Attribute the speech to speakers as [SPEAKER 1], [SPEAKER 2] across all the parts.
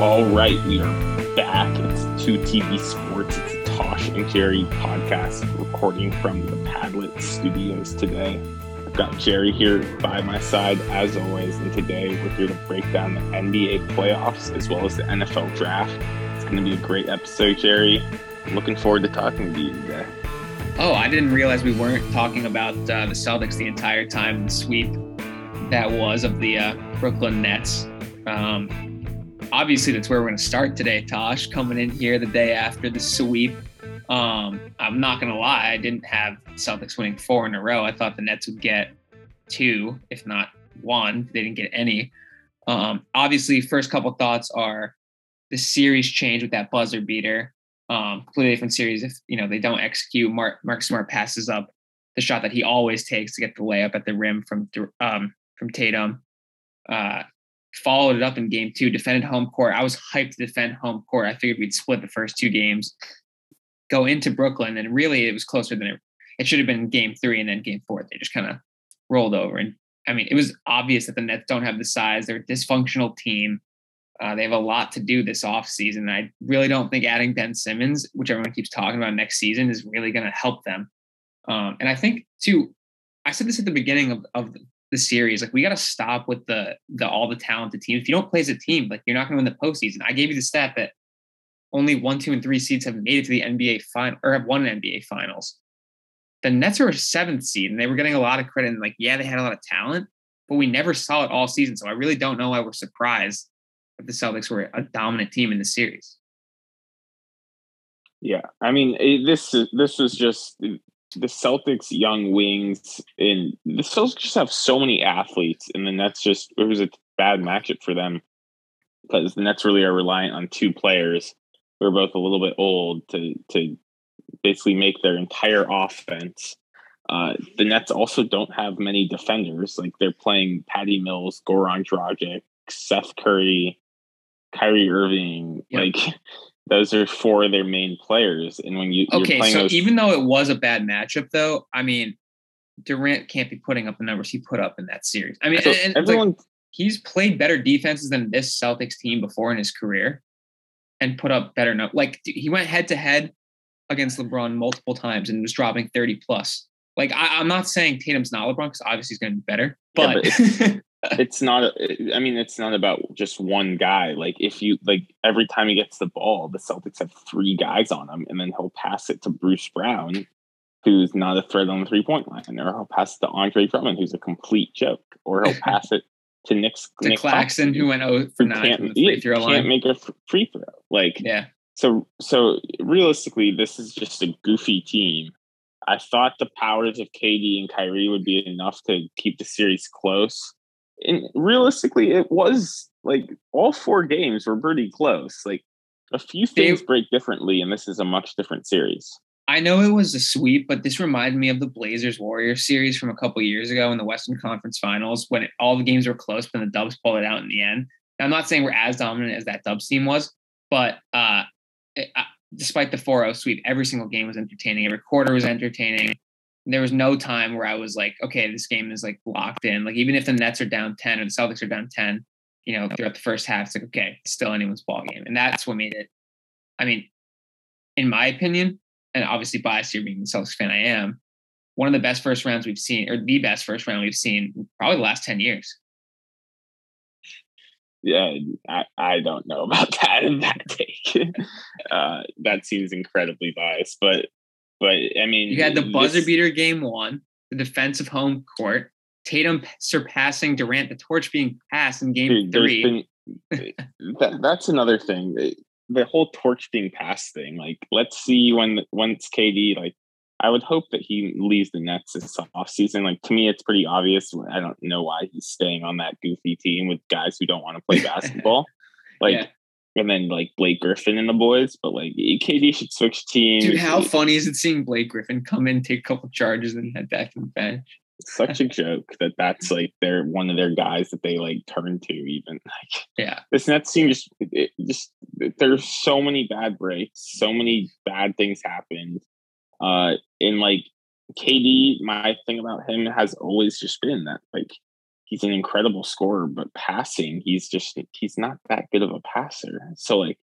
[SPEAKER 1] All right, we are back. It's 2TV Sports. It's a Tosh and Jerry podcast recording from the Padlet studios today. I've got Jerry here by my side as always, and today we're here to break down the NBA playoffs as well as the NFL draft. It's going to be a great episode, Jerry. I'm looking forward to talking to you today.
[SPEAKER 2] Oh, I didn't realize we weren't talking about uh, the Celtics the entire time. The sweep that was of the uh, Brooklyn Nets. Um, obviously, that's where we're going to start today, Tosh. Coming in here the day after the sweep. Um, I'm not going to lie, I didn't have Celtics winning four in a row. I thought the Nets would get two, if not one. They didn't get any. Um, obviously, first couple thoughts are the series change with that buzzer beater. Um, completely different series. If you know they don't execute, Mark Mark Smart passes up the shot that he always takes to get the layup at the rim from um, from Tatum. Uh, followed it up in game two, defended home court. I was hyped to defend home court. I figured we'd split the first two games, go into Brooklyn, and really it was closer than it, it should have been game three and then game four. They just kind of rolled over. And I mean, it was obvious that the Nets don't have the size. They're a dysfunctional team. Uh, they have a lot to do this offseason. I really don't think adding Ben Simmons, which everyone keeps talking about next season, is really going to help them. Um, and I think, too, I said this at the beginning of, of the series. Like we got to stop with the the all the talented teams. If you don't play as a team, like you're not going to win the postseason. I gave you the stat that only one, two, and three seeds have made it to the NBA final or have won an NBA finals. The Nets a seventh seed, and they were getting a lot of credit. And like, yeah, they had a lot of talent, but we never saw it all season. So I really don't know why we're surprised that the Celtics were a dominant team in the series.
[SPEAKER 1] Yeah, I mean, this this was just the Celtics young wings and the Celtics just have so many athletes and the Nets just it was a bad matchup for them because the Nets really are reliant on two players who are both a little bit old to to basically make their entire offense. Uh, the Nets also don't have many defenders. Like they're playing Patty Mills, Goran Dragic, Seth Curry, Kyrie Irving. Yep. Like those are four of their main players. And when you
[SPEAKER 2] okay, so
[SPEAKER 1] those,
[SPEAKER 2] even though it was a bad matchup, though, I mean, Durant can't be putting up the numbers he put up in that series. I mean, so and, everyone like, he's played better defenses than this Celtics team before in his career, and put up better. numbers. like he went head to head against LeBron multiple times and was dropping thirty plus. Like I, am not saying Tatum's not LeBron because obviously he's going to be better, but, yeah, but
[SPEAKER 1] it's not uh, i mean it's not about just one guy like if you like every time he gets the ball the celtics have three guys on him and then he'll pass it to bruce brown who's not a threat on the three point line or he'll pass it to andre drummond who's a complete joke or he'll pass it to Nick,
[SPEAKER 2] to
[SPEAKER 1] Nick
[SPEAKER 2] Claxton, who went oh out for 9
[SPEAKER 1] can't, free throw can't make a free throw. Like,
[SPEAKER 2] yeah.
[SPEAKER 1] So, so realistically, this is just a goofy team. I thought the powers of KD and Kyrie would be enough to keep the series close and realistically, it was like all four games were pretty close. Like a few things they, break differently, and this is a much different series.
[SPEAKER 2] I know it was a sweep, but this reminded me of the Blazers Warriors series from a couple years ago in the Western Conference Finals when it, all the games were close, but the Dubs pulled it out in the end. Now, I'm not saying we're as dominant as that Dubs team was, but uh, it, uh, despite the 4-0 sweep, every single game was entertaining. Every quarter was entertaining there was no time where I was like, okay, this game is like locked in. Like even if the Nets are down 10 or the Celtics are down 10, you know, throughout the first half, it's like, okay, it's still anyone's ball game. And that's what made it, I mean, in my opinion, and obviously biased here being the Celtics fan I am, one of the best first rounds we've seen, or the best first round we've seen probably the last 10 years.
[SPEAKER 1] Yeah, I, I don't know about that in that take. uh, that seems incredibly biased, but but I mean,
[SPEAKER 2] you had the buzzer this, beater game one, the defensive home court, Tatum surpassing Durant, the torch being passed in game dude, three.
[SPEAKER 1] Been, that, that's another thing. The whole torch being passed thing. Like, let's see when once KD like. I would hope that he leaves the Nets this offseason. Like to me, it's pretty obvious. I don't know why he's staying on that goofy team with guys who don't want to play basketball. like yeah and then like Blake Griffin and the boys, but like KD should switch teams.
[SPEAKER 2] Dude, how funny is it seeing Blake Griffin come in, take a couple charges, and head back to the bench?
[SPEAKER 1] Such a joke that that's like they're one of their guys that they like turn to. Even like
[SPEAKER 2] yeah,
[SPEAKER 1] this Nets team just it, just there's so many bad breaks, so many bad things happened. Uh, and like KD, my thing about him has always just been that like he's an incredible scorer, but passing, he's just he's not that good of a passer. So like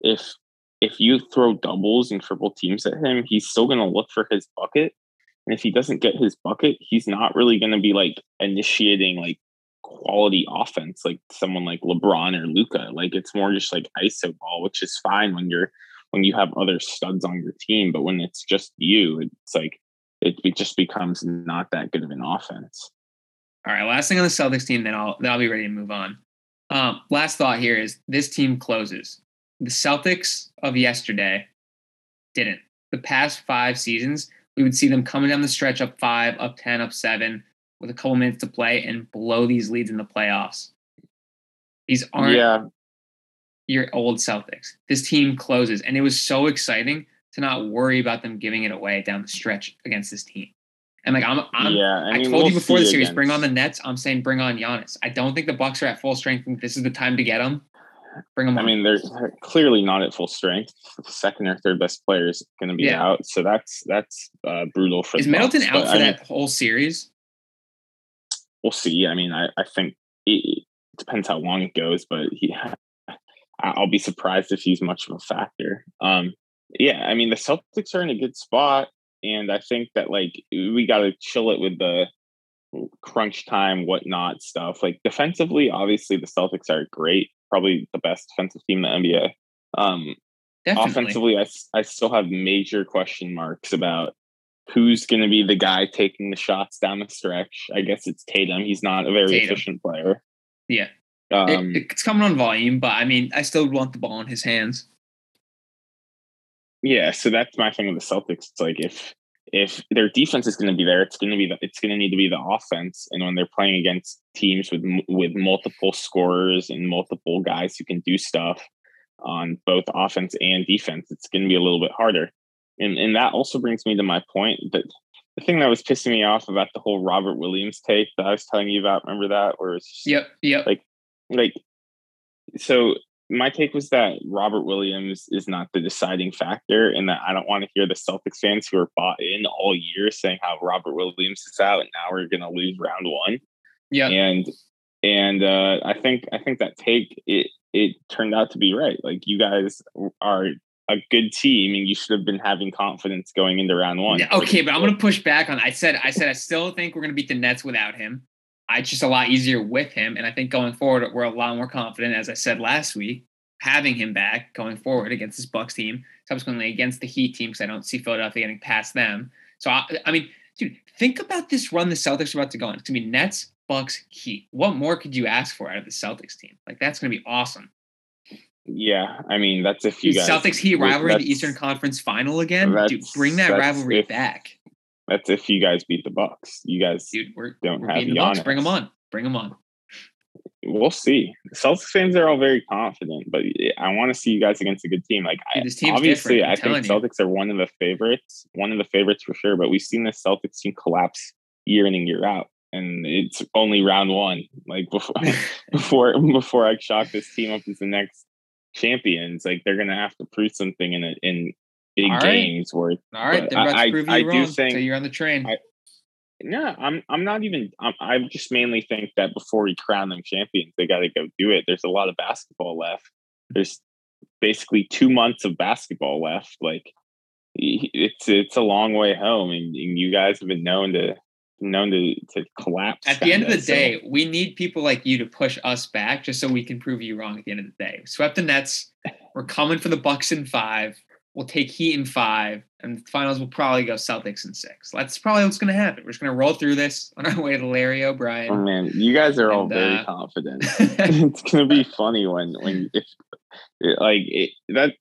[SPEAKER 1] if if you throw doubles and triple teams at him, he's still to look for his bucket. And if he doesn't get his bucket, he's not really to be like initiating like quality offense like someone like LeBron or Luka. Like it's more just like ISO ball, which is fine when you're when you have other studs on your team, but when it's just you, it's like it, it just becomes not that good of an offense.
[SPEAKER 2] All right, last thing on the Celtics team, then I'll then I'll be ready to move on. Um, last thought here is this team closes. The Celtics of yesterday didn't. The past five seasons, we would see them coming down the stretch up five, up ten, up seven, with a couple minutes to play and blow these leads in the playoffs. These aren't yeah. your old Celtics. This team closes, and it was so exciting to not worry about them giving it away down the stretch against this team. And like I'm, I'm yeah, I, mean, I told we'll you before the series, bring on the Nets. I'm saying bring on Giannis. I don't think the Bucks are at full strength. And this is the time to get them. Bring them.
[SPEAKER 1] I
[SPEAKER 2] on.
[SPEAKER 1] mean, they're, they're, clearly not at full strength. The second or third best player is going to be yeah. out, so that's that's uh, brutal for.
[SPEAKER 2] Is Middleton Bucks, out for I that mean, whole series?
[SPEAKER 1] We'll see. I mean, I I think it depends how long it goes, but he, I'll be surprised if he's much of a factor. Um, yeah, I mean, the Celtics are in a good spot. And I think that like we got to chill it with the crunch time, whatnot stuff. Like defensively, obviously the Celtics are great, probably the best defensive team in the NBA. Um, offensively, I, I still have major question marks about who's going to be the guy taking the shots down the stretch. I guess it's Tatum. He's not a very Tatum. efficient player.
[SPEAKER 2] Yeah. Um, it, it's coming on volume, but I mean, I still want the ball in his hands.
[SPEAKER 1] Yeah, so that's my thing with the Celtics. It's like if if their defense is going to be there, it's going to be the, it's going to need to be the offense. And when they're playing against teams with with multiple scorers and multiple guys who can do stuff on both offense and defense, it's going to be a little bit harder. And and that also brings me to my point that the thing that was pissing me off about the whole Robert Williams take that I was telling you about, remember that? Where it's
[SPEAKER 2] yep, yep.
[SPEAKER 1] Like, like, so my take was that Robert Williams is not the deciding factor, and that I don't want to hear the Celtics fans who are bought in all year saying how Robert Williams is out and now we're going to lose round one.
[SPEAKER 2] Yeah,
[SPEAKER 1] and and uh, I think I think that take it it turned out to be right. Like you guys are a good team, and you should have been having confidence going into round one.
[SPEAKER 2] Yeah, okay, but I'm going to push back on. I said I said I still think we're going to beat the Nets without him. It's just a lot easier with him. And I think going forward, we're a lot more confident, as I said last week, having him back going forward against this Bucks team, subsequently against the Heat team, because I don't see Philadelphia getting past them. So, I, I, mean, dude, think about this run the Celtics are about to go on. It's going to be Nets, Bucks, Heat. What more could you ask for out of the Celtics team? Like, that's going to be awesome.
[SPEAKER 1] Yeah, I mean that's if you
[SPEAKER 2] guys Celtics Heat rivalry, the Eastern Conference Final again. Dude, bring that rivalry if, back.
[SPEAKER 1] That's if you guys beat the Bucks. You guys Dude, we're, don't we're have the Bucks.
[SPEAKER 2] Bring them on. Bring them on.
[SPEAKER 1] We'll see. Celtics fans are all very confident, but I want to see you guys against a good team. Like, Dude, obviously, I think Celtics you. are one of the favorites, one of the favorites for sure. But we've seen the Celtics team collapse year in and year out, and it's only round one. Like before, before, before I chalk this team up as the next champions, like they're gonna have to prove something in a, in big All games. Right.
[SPEAKER 2] Where all right, I, to prove you I, wrong. I do think so you're on the train.
[SPEAKER 1] I, yeah, I'm. I'm not even. I'm, I just mainly think that before we crown them champions, they got to go do it. There's a lot of basketball left. There's basically two months of basketball left. Like it's it's a long way home, and, and you guys have been known to known to to collapse.
[SPEAKER 2] At the end of the so. day, we need people like you to push us back, just so we can prove you wrong. At the end of the day, swept the Nets. We're coming for the Bucks in five. We'll take Heat in five, and the finals will probably go Celtics in six. That's probably what's going to happen. We're just going to roll through this on our way to Larry O'Brien.
[SPEAKER 1] Oh man, you guys are all very uh, confident. it's going to be funny when when if like it, that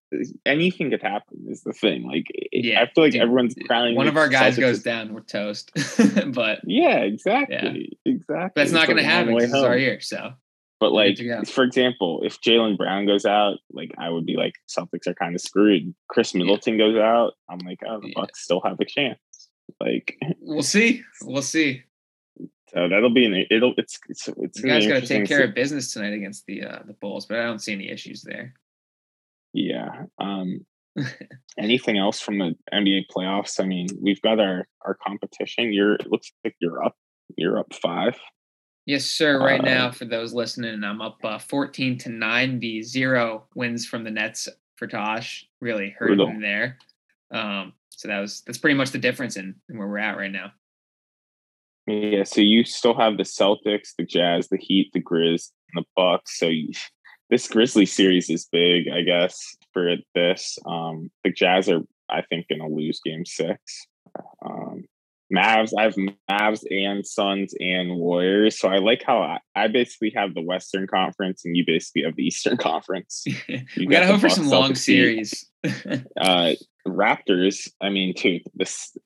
[SPEAKER 1] anything could happen is the thing. Like yeah, I feel like dude, everyone's crowning.
[SPEAKER 2] One of our guys Celtics goes down, we're toast. but
[SPEAKER 1] yeah, exactly, yeah. exactly.
[SPEAKER 2] That's not going to happen. It's our year, so
[SPEAKER 1] but like, for example, if Jaylen Brown goes out, like I would be like, Celtics are kind of screwed. Khris Middleton yeah. goes out, I'm like, oh, the yeah. Bucks still have a chance. Like,
[SPEAKER 2] we'll see, we'll see.
[SPEAKER 1] So that'll be an it'll it's it's, it's
[SPEAKER 2] you guys got to take care of business tonight against the uh, the Bulls, but I don't see any issues there.
[SPEAKER 1] Yeah. Um anything else from the NBA playoffs? I mean, we've got our our competition. You're it looks like you're up. You're up five.
[SPEAKER 2] Yes, sir. Right
[SPEAKER 1] Uh,
[SPEAKER 2] now, for those listening, I'm up uh, 14 to 9. The zero wins from the Nets for Tosh really hurt
[SPEAKER 1] Brutal.
[SPEAKER 2] him there. Um, so that was that's pretty much the difference in, in where we're at right now.
[SPEAKER 1] Yeah, so you still have the Celtics, the Jazz, the Heat, the Grizz, and the Bucks. So you, this Grizzly series is big, I guess, for this. Um, the Jazz are, I think, going to lose Game Six. Um, Mavs, I have Mavs and Suns and Warriors. So I like how I, I basically have the Western Conference, and you basically have the Eastern Conference.
[SPEAKER 2] we
[SPEAKER 1] You
[SPEAKER 2] gotta hope for some long series.
[SPEAKER 1] uh Raptors, I mean, too, this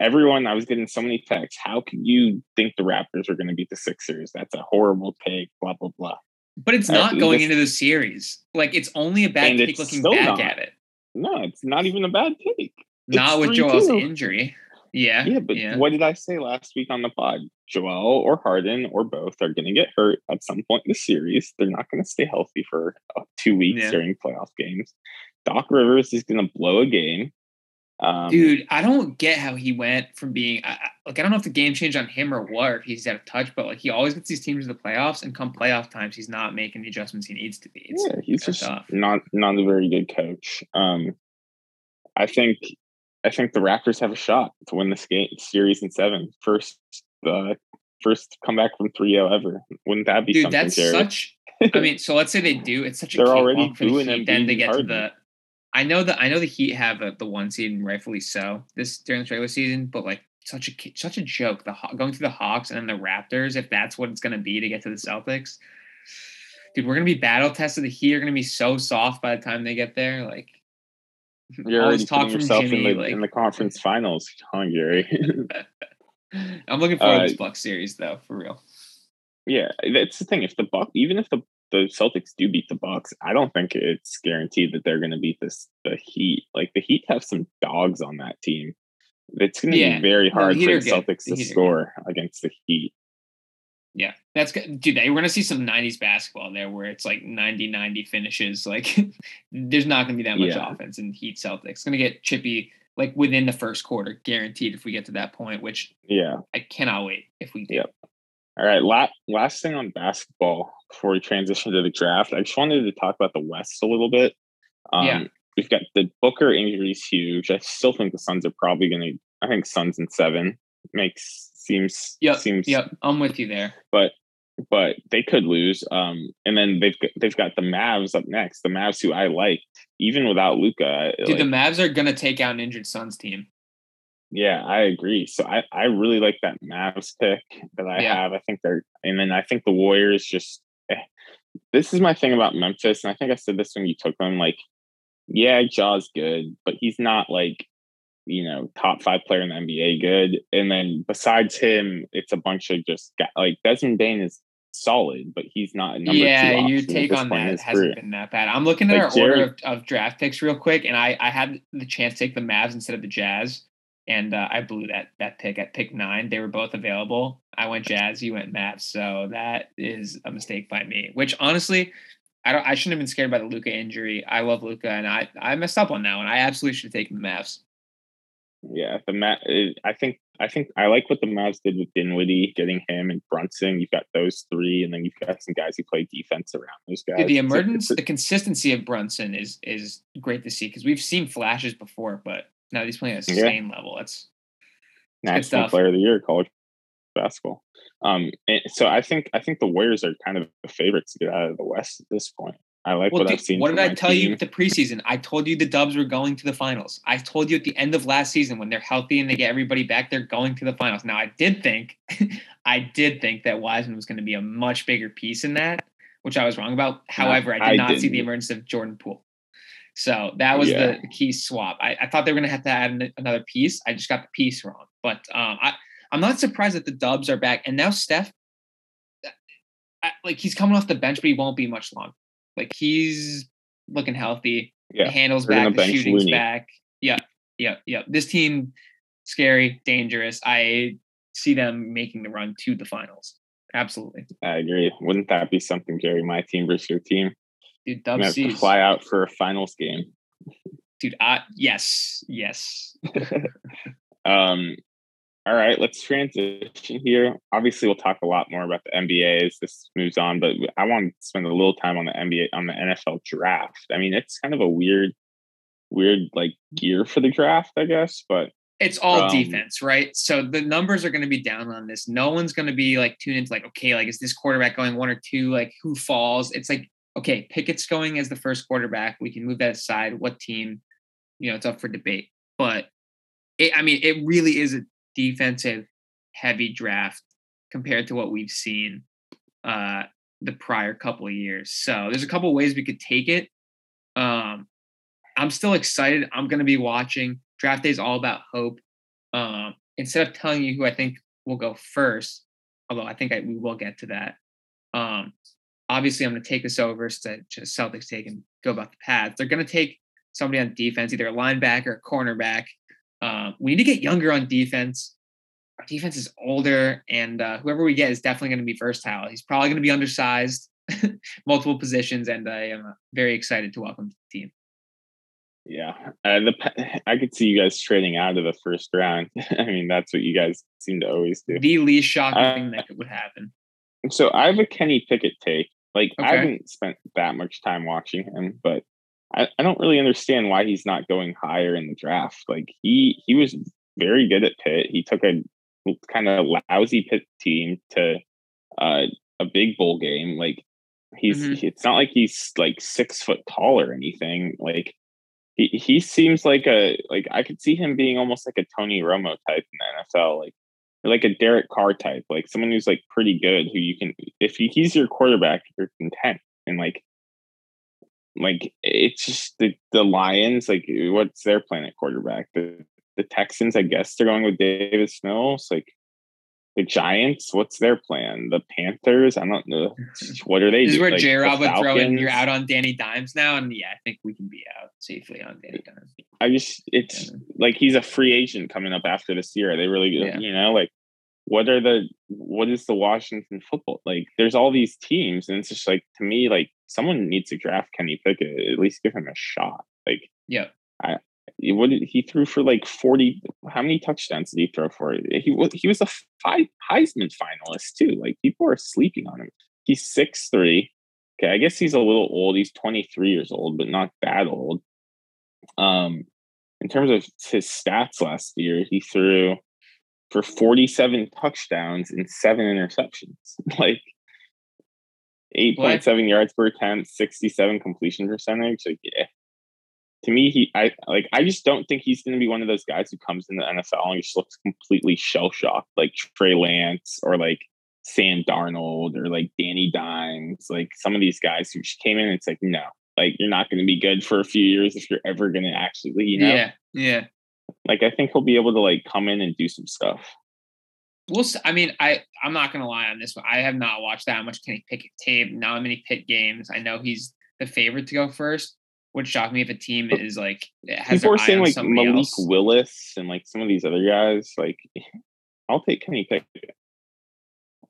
[SPEAKER 1] everyone I was getting so many texts. How can you think the Raptors are going to beat the Sixers? That's a horrible take, blah blah blah.
[SPEAKER 2] but it's
[SPEAKER 1] Uh,
[SPEAKER 2] not going
[SPEAKER 1] this-
[SPEAKER 2] into the series. Like it's only a bad take looking back
[SPEAKER 1] not.
[SPEAKER 2] at it.
[SPEAKER 1] No, it's not even a bad take.
[SPEAKER 2] Not
[SPEAKER 1] It's
[SPEAKER 2] with Joel's
[SPEAKER 1] 3-2.
[SPEAKER 2] injury. Yeah.
[SPEAKER 1] Yeah, but
[SPEAKER 2] yeah.
[SPEAKER 1] what did I say last week on the pod? Joel or Harden or both are going to get hurt at some point in the series. They're not going to stay healthy for uh, two weeks
[SPEAKER 2] Yeah.
[SPEAKER 1] during playoff games. Doc Rivers is going to blow a game. Um,
[SPEAKER 2] Dude, I don't get how he went from being I, I- like I don't know if the game changed on him or what, or if he's out of touch, but like he always gets these teams to the playoffs, and come playoff times, he's not making the adjustments he needs to be. It's,
[SPEAKER 1] yeah, he's just
[SPEAKER 2] tough.
[SPEAKER 1] not not a very good coach. Um, I think I think the Raptors have a shot to win this game series in seven. First, uh, first comeback from 3-0 ever. Wouldn't that be
[SPEAKER 2] dude,
[SPEAKER 1] something,
[SPEAKER 2] that's
[SPEAKER 1] Jared?
[SPEAKER 2] such. I mean, so let's say they do. It's such a
[SPEAKER 1] They're already
[SPEAKER 2] for the
[SPEAKER 1] doing
[SPEAKER 2] Heat then
[SPEAKER 1] they
[SPEAKER 2] get to the. I know that I know the Heat have a, the one seed and rightfully so this during the regular season, but like such a such a joke. The going through the Hawks and then the Raptors, if that's what it's going to be to get to the Celtics, dude, we're going to be battle tested. The Heat are going to be so soft by the time they get there. Like
[SPEAKER 1] You're
[SPEAKER 2] all
[SPEAKER 1] already
[SPEAKER 2] talk from
[SPEAKER 1] yourself
[SPEAKER 2] Jimmy,
[SPEAKER 1] in, the,
[SPEAKER 2] like
[SPEAKER 1] in the conference finals, huh, Gary?
[SPEAKER 2] I'm looking forward to
[SPEAKER 1] Uh,
[SPEAKER 2] this Bucks series though, for real.
[SPEAKER 1] yeah, that's the thing. If the Buck, even if the the Celtics do beat the Bucks, I don't think it's guaranteed that they're going to beat this the Heat. Like the Heat have some dogs on that team. It's going to
[SPEAKER 2] Yeah,
[SPEAKER 1] be very hard for the. Celtics to score against the Heat.
[SPEAKER 2] Yeah, that's good. Dude, we're going to see some 90s basketball there where it's like 90 90 finishes. Like, there's not going to be that much
[SPEAKER 1] Yeah.
[SPEAKER 2] offense in Heat Celtics. It's going to get chippy like within the first quarter, guaranteed if we get to that point, which
[SPEAKER 1] Yeah.
[SPEAKER 2] I cannot wait if we do.
[SPEAKER 1] Yep. All right. La- last thing on basketball before we transition to the draft, I just wanted to talk about the West a little bit. Um,
[SPEAKER 2] Yeah.
[SPEAKER 1] We've got the Booker injuries huge. I still think the Suns are probably going to. I think Suns in seven makes seems
[SPEAKER 2] Yep.
[SPEAKER 1] seems
[SPEAKER 2] Yep. I'm with you there.
[SPEAKER 1] but but they could lose. Um, and then they've got, they've got the Mavs up next. The Mavs who I like even without Luka.
[SPEAKER 2] Dude, the Mavs are going to take out an injured Suns team.
[SPEAKER 1] Yeah, I agree. So I, I really like that Mavs pick that I
[SPEAKER 2] Yeah.
[SPEAKER 1] have. I think they're, and then I think the Warriors just, eh. this is my thing about Memphis. And I think I said this when you took them. Like, yeah, Ja's good, but he's not like, you know, top five player in the NBA good. And then besides him, it's a bunch of just like Desmond Bane is solid, but he's not a number two.
[SPEAKER 2] yeah, your take on that hasn't
[SPEAKER 1] career.
[SPEAKER 2] been that bad. I'm looking at
[SPEAKER 1] Like
[SPEAKER 2] our
[SPEAKER 1] Jared-
[SPEAKER 2] order of, of draft picks real quick, and I, I had the chance to take the Mavs instead of the Jazz, and uh, I blew that that pick at pick nine. They were both available. I went Jazz, you went Mavs, so that is a mistake by me. Which honestly, I don't. I shouldn't have been scared by the Luka injury. I love Luka, and I I messed up on that one. I absolutely should have taken the Mavs.
[SPEAKER 1] Yeah, the Ma- it- I think I think I like what the Mavs did with Dinwiddie, getting him and Brunson. You've got those three, and then you've got some guys who play defense around those guys.
[SPEAKER 2] Dude, the emergence, the consistency of Brunson is is great to see because we've seen flashes before, but now he's playing at a
[SPEAKER 1] Yeah.
[SPEAKER 2] sustained level. That's
[SPEAKER 1] national player of the year, college basketball. Um, and so I think I think the Warriors are kind of the favorites to get out of the West at this point. I like
[SPEAKER 2] Well,
[SPEAKER 1] what
[SPEAKER 2] dude,
[SPEAKER 1] I've seen.
[SPEAKER 2] what did I tell you
[SPEAKER 1] team.
[SPEAKER 2] at the preseason? I told you the Dubs were going to the finals. I told you at the end of last season when they're healthy and they get everybody back, they're going to the finals. Now, I did think, I did think that Wiseman was going to be a much bigger piece in that, which I was wrong about. However, I did
[SPEAKER 1] I
[SPEAKER 2] not see the emergence of Jordan Poole. So that was
[SPEAKER 1] Yeah.
[SPEAKER 2] the key swap. I, I thought they were going to have to add an- another piece. I just got the piece wrong. But um, I, I'm not surprised that the Dubs are back. And now Steph, I, like he's coming off the bench, but he won't be much long. Like he's looking healthy.
[SPEAKER 1] Yeah,
[SPEAKER 2] the handles
[SPEAKER 1] they're
[SPEAKER 2] back, the shooting's
[SPEAKER 1] Looney.
[SPEAKER 2] back. Yeah, yeah, yeah. This team, scary, dangerous. I see them making the run to the finals. Absolutely,
[SPEAKER 1] I agree. Wouldn't that be something, Jerry? My team versus your team.
[SPEAKER 2] dude. Dub
[SPEAKER 1] have to fly out for a finals game.
[SPEAKER 2] dude. Uh, yes, yes.
[SPEAKER 1] Um, all right, let's transition here. Obviously, we'll talk a lot more about the NBA as this moves on, but I want to spend a little time on the NBA on the NFL draft. I mean, it's kind of a weird, weird like gear for the draft, I guess, but
[SPEAKER 2] it's all um, defense, right? So the numbers are going to be down on this. No one's going to be like tuned into like, okay, like is this quarterback going one or two? Like who falls? It's like, okay, Pickett's going as the first quarterback. We can move that aside. What team? You know, it's up for debate. But it, I mean, it really is a defensive heavy draft compared to what we've seen uh, the prior couple of years. So there's a couple ways we could take it. Um, I'm still excited. I'm going to be watching. Draft day is all about hope. Um, instead of telling you who I think will go first, although I think I, we will get to that. Um, obviously, I'm going to take this over to, Celtics take and go about the path. They're going to take somebody on defense, either a linebacker, a cornerback. Um, we need to get younger on defense. Our defense is older, and uh, whoever we get is definitely going to be versatile. He's probably going to be undersized, multiple positions, and I am uh, very excited to welcome to the team.
[SPEAKER 1] Yeah, uh, the I could see you guys trading out of the first round. I mean, that's what you guys seem to always do.
[SPEAKER 2] The least shocking uh, thing that would happen.
[SPEAKER 1] So I have a Kenny Pickett take. Like okay. I haven't spent that much time watching him, but I, I don't really understand why he's not going higher in the draft. Like he he was very good at Pitt. He took a kind of lousy Pitt team to uh, a big bowl game. Like he's mm-hmm. it's not like he's like six foot tall or anything. Like he he seems like a like I could see him being almost like a Tony Romo type in the NFL. Like like a Derek Carr type, like someone who's like pretty good, who you can if he's your quarterback, you're content. And like like it's just the the Lions, like what's their plan at quarterback? The the Texans, I guess they're going with Davis Mills. Like the Giants, what's their plan? The Panthers, I don't know. What are they?
[SPEAKER 2] This is where like, J Rob would throw in. You're out on Danny Dimes now, and yeah, I think we can be out safely on Danny Dimes.
[SPEAKER 1] I just, it's yeah. like he's a free agent coming up after this year. Are they really, yeah. you know, like what are the what is the Washington football like? There's all these teams, and it's just like to me, like someone needs to draft Kenny Pickett, at least give him a shot. Like,
[SPEAKER 2] yeah,
[SPEAKER 1] I what did he threw for like 40 how many touchdowns did he throw for? He was he was a five heisman finalist too like people are sleeping on him. He's six three. Okay i guess he's a little old. He's 23 years old but not that old. Um in terms of his stats last year he threw for 47 touchdowns and seven interceptions. Like 8.7 yards per attempt 67 completion percentage like yeah to me, he I like I just don't think he's going to be one of those guys who comes in the NFL and just looks completely shell shocked, like Trey Lance or like Sam Darnold or like Danny Dimes, like some of these guys who just came in. it's like no, like you're not going to be good for a few years if you're ever going to actually, you know,
[SPEAKER 2] yeah, yeah.
[SPEAKER 1] Like I think he'll be able to like come in and do some stuff.
[SPEAKER 2] Well, I mean, I I'm not gonna lie on this one. I have not watched that much Kenny Pickett tape, not many Pitt games. I know he's the favorite to go first, would shock me if a team is like
[SPEAKER 1] has people are saying like Malik else. Willis and like some of these other guys. Like, I'll take Kenny Pickett.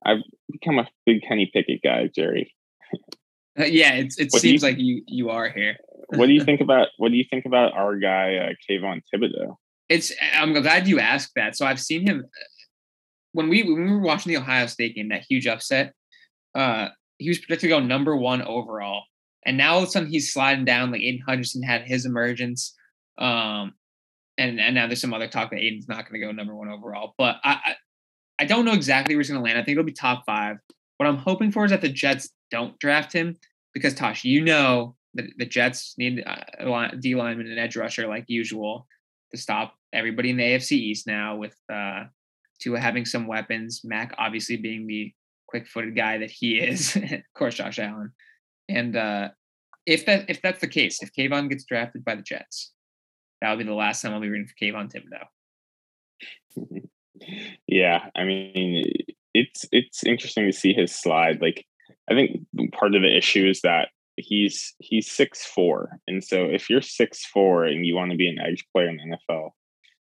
[SPEAKER 1] I've become a big Kenny Pickett guy, Jerry.
[SPEAKER 2] Uh, yeah, it's, it seems you, like you you are here.
[SPEAKER 1] what do you think about what do you think about our guy uh, Kayvon Thibodeaux?
[SPEAKER 2] It's I'm glad you asked that. So I've seen him when we when we were watching the Ohio State game, that huge upset. Uh, he was predicted to go number one overall and now all of a sudden he's sliding down. Like Aidan Hutchinson had his emergence. Um, and, and now there's some other talk that Aidan's not going to go number one overall. But I, I, I don't know exactly where he's going to land. I think it'll be top five. What I'm hoping for is that the Jets don't draft him because Tosh, you know that the Jets need a D lineman and edge rusher like usual to stop everybody in the AFC East now with uh, Tua having some weapons. Mac obviously being the quick-footed guy that he is. of course, Josh Allen. And uh, if that if that's the case, if Kayvon gets drafted by the Jets, that'll be the last time I'll be rooting for Kayvon
[SPEAKER 1] Thibodeaux. yeah, I mean, it's it's interesting to see his slide. Like, I think part of the issue is that he's he's six four, and so if you're six four and you want to be an edge player in the NFL,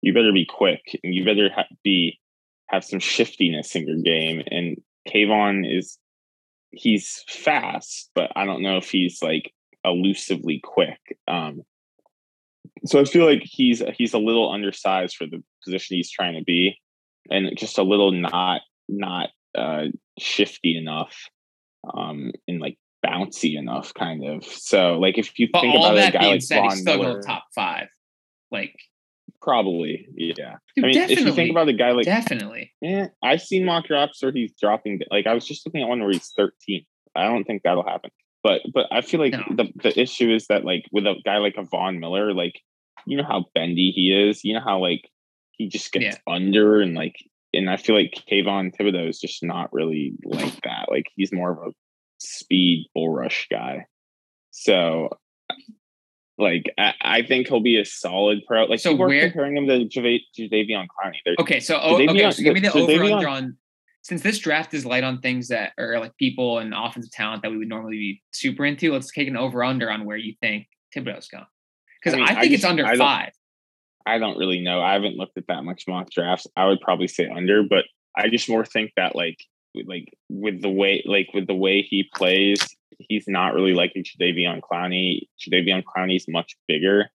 [SPEAKER 1] you better be quick and you better ha- be have some shiftiness in your game. And Kayvon is he's fast, but I don't know if he's like elusively quick. Um, so I feel like he's he's a little undersized for the position he's trying to be. and just a little not not uh, shifty enough, um, and like bouncy enough, kind of. So like if you
[SPEAKER 2] But
[SPEAKER 1] think about
[SPEAKER 2] that
[SPEAKER 1] a guy like
[SPEAKER 2] said,
[SPEAKER 1] Von
[SPEAKER 2] he's still
[SPEAKER 1] Miller,
[SPEAKER 2] top five. Like,
[SPEAKER 1] probably yeah.
[SPEAKER 2] dude,
[SPEAKER 1] I mean, if you think about a guy like
[SPEAKER 2] definitely.
[SPEAKER 1] Yeah, I've seen mock drops where he's dropping. Like I was just looking at one where he's 13. I don't think that'll happen. But but I feel like
[SPEAKER 2] No.
[SPEAKER 1] the the issue is that like with a guy like a Von Miller, like you know how bendy he is. You know how like he just gets
[SPEAKER 2] Yeah.
[SPEAKER 1] under and like and I feel like Kayvon Thibodeaux is just not really like that. Like he's more of a speed bull rush guy. So like I, I think he'll be a solid pro. Like
[SPEAKER 2] So
[SPEAKER 1] are comparing him to Java- Jadeveon Clowney. They're,
[SPEAKER 2] Okay, so oh,
[SPEAKER 1] Jadeveon-
[SPEAKER 2] okay, so give me the
[SPEAKER 1] Jadeveon-
[SPEAKER 2] over under on since this draft is light on things that are like people and offensive talent that we would normally be super into. Let's take an over under on where you think Thibodeaux's going because
[SPEAKER 1] I
[SPEAKER 2] I,
[SPEAKER 1] mean, I
[SPEAKER 2] think it's
[SPEAKER 1] just-
[SPEAKER 2] under
[SPEAKER 1] I
[SPEAKER 2] five.
[SPEAKER 1] I don't really know. I haven't looked at that much mock drafts. I would probably say under, but I just more think that like like with the way like with the way he plays, he's not really like Jadeveon Clowney. Jadeveon Clowney's much bigger.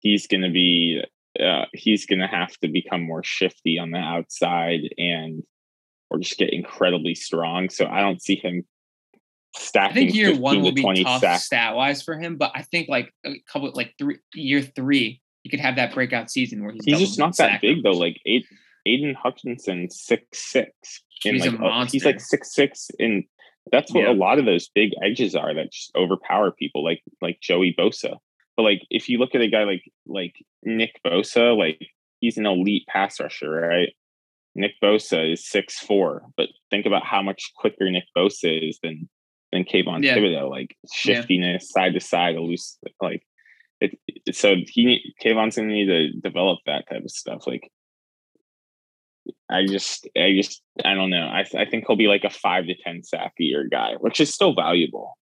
[SPEAKER 1] He's gonna be uh, he's gonna have to become more shifty on the outside and or just get incredibly strong. So I don't see him
[SPEAKER 2] I think year
[SPEAKER 1] 15
[SPEAKER 2] one will be tough
[SPEAKER 1] sacks.
[SPEAKER 2] stat wise for him, but I think like a couple like three year three, he could have that breakout season where he's
[SPEAKER 1] He's just not that big though. Like Aidan, Aidan Hutchinson, six six. And
[SPEAKER 2] He's a
[SPEAKER 1] like uh, he's like six six, and that's what
[SPEAKER 2] Yeah.
[SPEAKER 1] a lot of those big edges are that just overpower people, like like Joey Bosa. But like if you look at a guy like like Nick Bosa, like he's an elite pass rusher, right? Nick Bosa is six four, but think about how much quicker Nick Bosa is than than Kayvon
[SPEAKER 2] Yeah.
[SPEAKER 1] Thibodeaux. Like
[SPEAKER 2] Yeah.
[SPEAKER 1] shiftiness, side to side, loose, like it- so he Kayvon's gonna need to develop that type of stuff. Like I just I just I don't know. I I think he'll be like a five to ten sack a year guy, which is still valuable.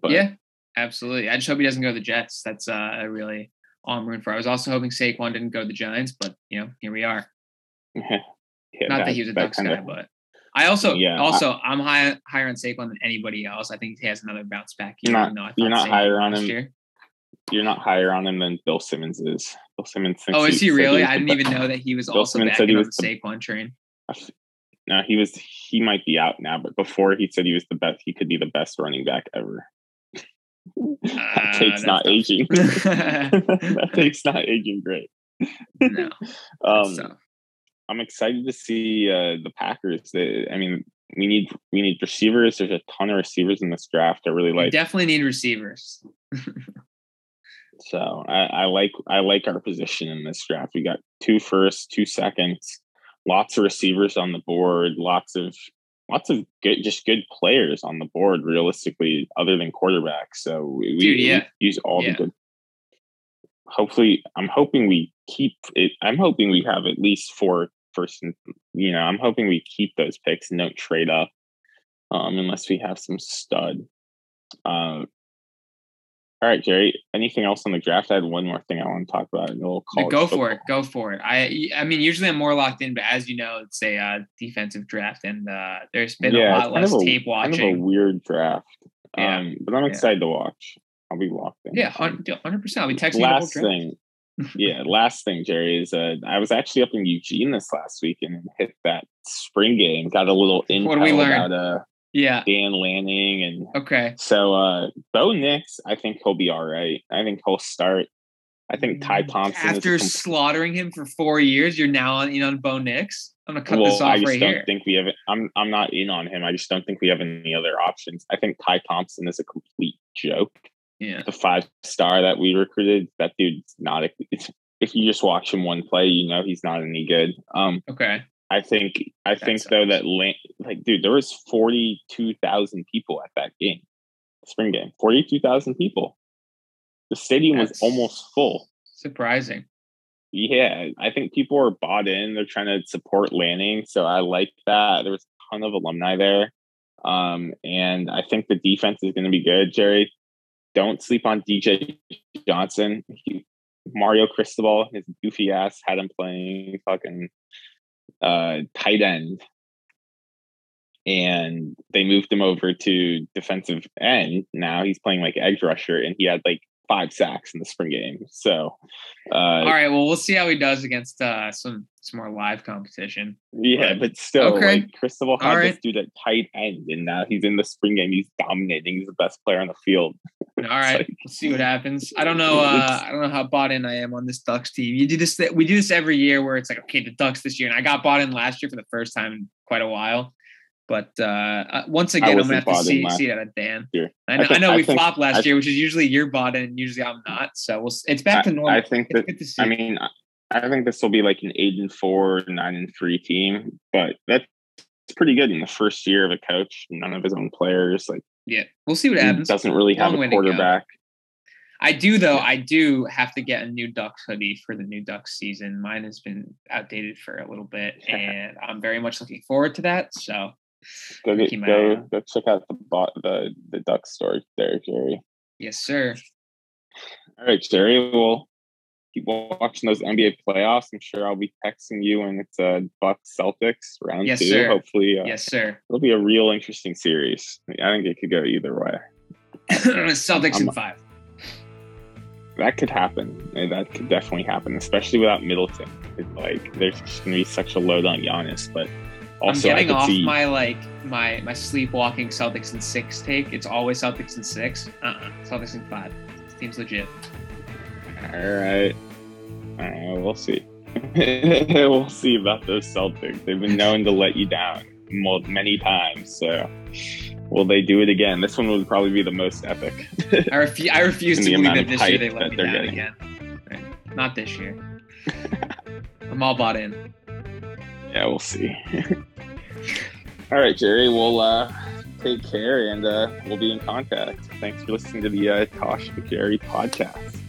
[SPEAKER 1] But
[SPEAKER 2] yeah, absolutely. I just hope he doesn't go to the Jets. That's uh really all I'm rooting for. I was also hoping Saquon didn't go to the Giants, but you know, here we are.
[SPEAKER 1] yeah,
[SPEAKER 2] Not that, he was a Ducks guy, but I also
[SPEAKER 1] Yeah,
[SPEAKER 2] also I'm high, higher on Saquon than anybody else. I think he has another bounce back year.
[SPEAKER 1] You're not-
[SPEAKER 2] even though I
[SPEAKER 1] you're not higher on him
[SPEAKER 2] Year.
[SPEAKER 1] You're not higher on him than Bill Simmons is. Bill Simmons. thinks
[SPEAKER 2] Oh, is he
[SPEAKER 1] said
[SPEAKER 2] really?
[SPEAKER 1] was
[SPEAKER 2] I didn't even know that he was
[SPEAKER 1] Bill
[SPEAKER 2] also
[SPEAKER 1] Simmons he
[SPEAKER 2] on the Saquon train.
[SPEAKER 1] No, he was. He might be out now, but before he said he was the best. He could be the best running back ever. that
[SPEAKER 2] Uh,
[SPEAKER 1] take's not
[SPEAKER 2] tough.
[SPEAKER 1] aging. that take's not aging great.
[SPEAKER 2] no.
[SPEAKER 1] Um,
[SPEAKER 2] so
[SPEAKER 1] I'm excited to see uh, the Packers. They, I mean, we need we need receivers. There's a ton of receivers in this draft. I really
[SPEAKER 2] we
[SPEAKER 1] like.
[SPEAKER 2] definitely need receivers.
[SPEAKER 1] So I, I like I like our position in this draft. We got two firsts, two seconds, lots of receivers on the board, lots of lots of good just good players on the board. Realistically, other than quarterbacks, so we,
[SPEAKER 2] Dude,
[SPEAKER 1] we
[SPEAKER 2] yeah.
[SPEAKER 1] use all
[SPEAKER 2] Yeah.
[SPEAKER 1] the good. Hopefully, I'm hoping we keep it. I'm hoping we have at least four first. and- You know, I'm hoping we keep those picks and don't trade up, um, unless we have some stud. Uh, all right, Jerry. Anything else on the draft? I had one more thing I want to talk about. A little
[SPEAKER 2] Yeah,
[SPEAKER 1] college
[SPEAKER 2] go
[SPEAKER 1] football.
[SPEAKER 2] for it. Go for it. I I mean, usually I'm more locked in, but as you know, it's a uh, defensive draft, and uh, there's been
[SPEAKER 1] Yeah,
[SPEAKER 2] a lot less
[SPEAKER 1] a-
[SPEAKER 2] tape
[SPEAKER 1] Kind of a weird draft.
[SPEAKER 2] Yeah,
[SPEAKER 1] Um, but I'm
[SPEAKER 2] yeah.
[SPEAKER 1] excited to watch. I'll be locked in.
[SPEAKER 2] Yeah, hundred percent. I'll be texting
[SPEAKER 1] last thing. yeah, last thing, Jerry, is uh, I was actually up in Eugene this last weekend and hit that spring game. Got a little intel
[SPEAKER 2] What we learn?
[SPEAKER 1] about uh,
[SPEAKER 2] Yeah.
[SPEAKER 1] Dan Lanning and
[SPEAKER 2] Okay.
[SPEAKER 1] so uh Bo Nix, I think he'll be all right. I think he'll start. I think Ty Thompson
[SPEAKER 2] Mm, After
[SPEAKER 1] is
[SPEAKER 2] slaughtering him for four years, you're now on in on Bo Nix. I'm gonna cut
[SPEAKER 1] well,
[SPEAKER 2] this off
[SPEAKER 1] I just
[SPEAKER 2] right
[SPEAKER 1] don't
[SPEAKER 2] here.
[SPEAKER 1] think we have. I'm I'm not in on him. I just don't think we have any other options. I think Ty Thompson is a complete joke.
[SPEAKER 2] yeah.
[SPEAKER 1] The five star that we recruited, that dude's not. A, it's, if you just watch him one play, you know he's not any good. Um,
[SPEAKER 2] Okay.
[SPEAKER 1] I think I think
[SPEAKER 2] sucks.
[SPEAKER 1] though that like dude, there was forty two thousand people at that game, spring game. Forty two thousand people. The stadium was almost full.
[SPEAKER 2] Surprising.
[SPEAKER 1] Yeah, I think people are bought in. They're trying to support Lanning, so I like that. There was a ton of alumni there, um, and I think the defense is going to be good. Jerry, don't sleep on DJ Johnson. He, Mario Cristobal, his goofy ass, had him playing fucking uh, tight end, and they moved him over to defensive end. Now he's playing like edge rusher, and he had like five sacks in the spring game. So, uh, all
[SPEAKER 2] right. Well, we'll see how he does against uh, some some more live competition.
[SPEAKER 1] Yeah, but, but still, okay. like Cristobal had right. this dude at tight end, and now he's in the spring game. He's dominating. He's the best player on the field.
[SPEAKER 2] All right, like, we'll see what happens. I don't know. Uh, I don't know how bought in I am on this Ducks team. You do this. We do this every year, where it's like, okay, the Ducks this year, and I got bought in last year for the first time in quite a while. But uh, uh once again, I'm gonna have to see, see that at Dan. Year. I know, I, think, I know we think, flopped last I, year, which is usually you're bought in, usually I'm not. So we'll, it's back to normal.
[SPEAKER 1] I think that. I mean, I think this will be like an eight and four, nine and three team, but that's pretty good in the first year of a coach. None of his own players, like
[SPEAKER 2] yeah, we'll see what happens.
[SPEAKER 1] Doesn't really have Long a quarterback.
[SPEAKER 2] I do though. I do have to get a new Ducks hoodie for the new Ducks season. Mine has been outdated for a little bit, and I'm very much looking forward to that. So
[SPEAKER 1] go get, go go check out the bot the the Duck store there, Jerry.
[SPEAKER 2] Yes, sir.
[SPEAKER 1] All right, Jerry. Well, keep watching those NBA playoffs. I'm sure I'll be texting you when it's a uh, Bucks Celtics round
[SPEAKER 2] yes,
[SPEAKER 1] two.
[SPEAKER 2] Sir.
[SPEAKER 1] Hopefully, uh,
[SPEAKER 2] yes, sir.
[SPEAKER 1] It'll be a real interesting series. I think it could go either way.
[SPEAKER 2] Celtics in five.
[SPEAKER 1] That could happen. That could definitely happen, especially without Middleton. like there's just gonna be such a load on Giannis, but also
[SPEAKER 2] I'm getting off
[SPEAKER 1] see...
[SPEAKER 2] my like my my sleepwalking Celtics in six take. It's always Celtics in six. Uh uh-uh. Celtics in five. This team's legit.
[SPEAKER 1] All right. All right, we'll see. we'll see about those Celtics. They've been known to let you down many times. So, will they do it again? This one would probably be the most epic.
[SPEAKER 2] I, refu- I refuse to believe that this year they let me down getting. again. Right. Not this year. I'm all bought in.
[SPEAKER 1] Yeah, we'll see. all right, Jerry. We'll uh, take care and uh, we'll be in contact. Thanks for listening to the uh, Tosh McGarry podcast.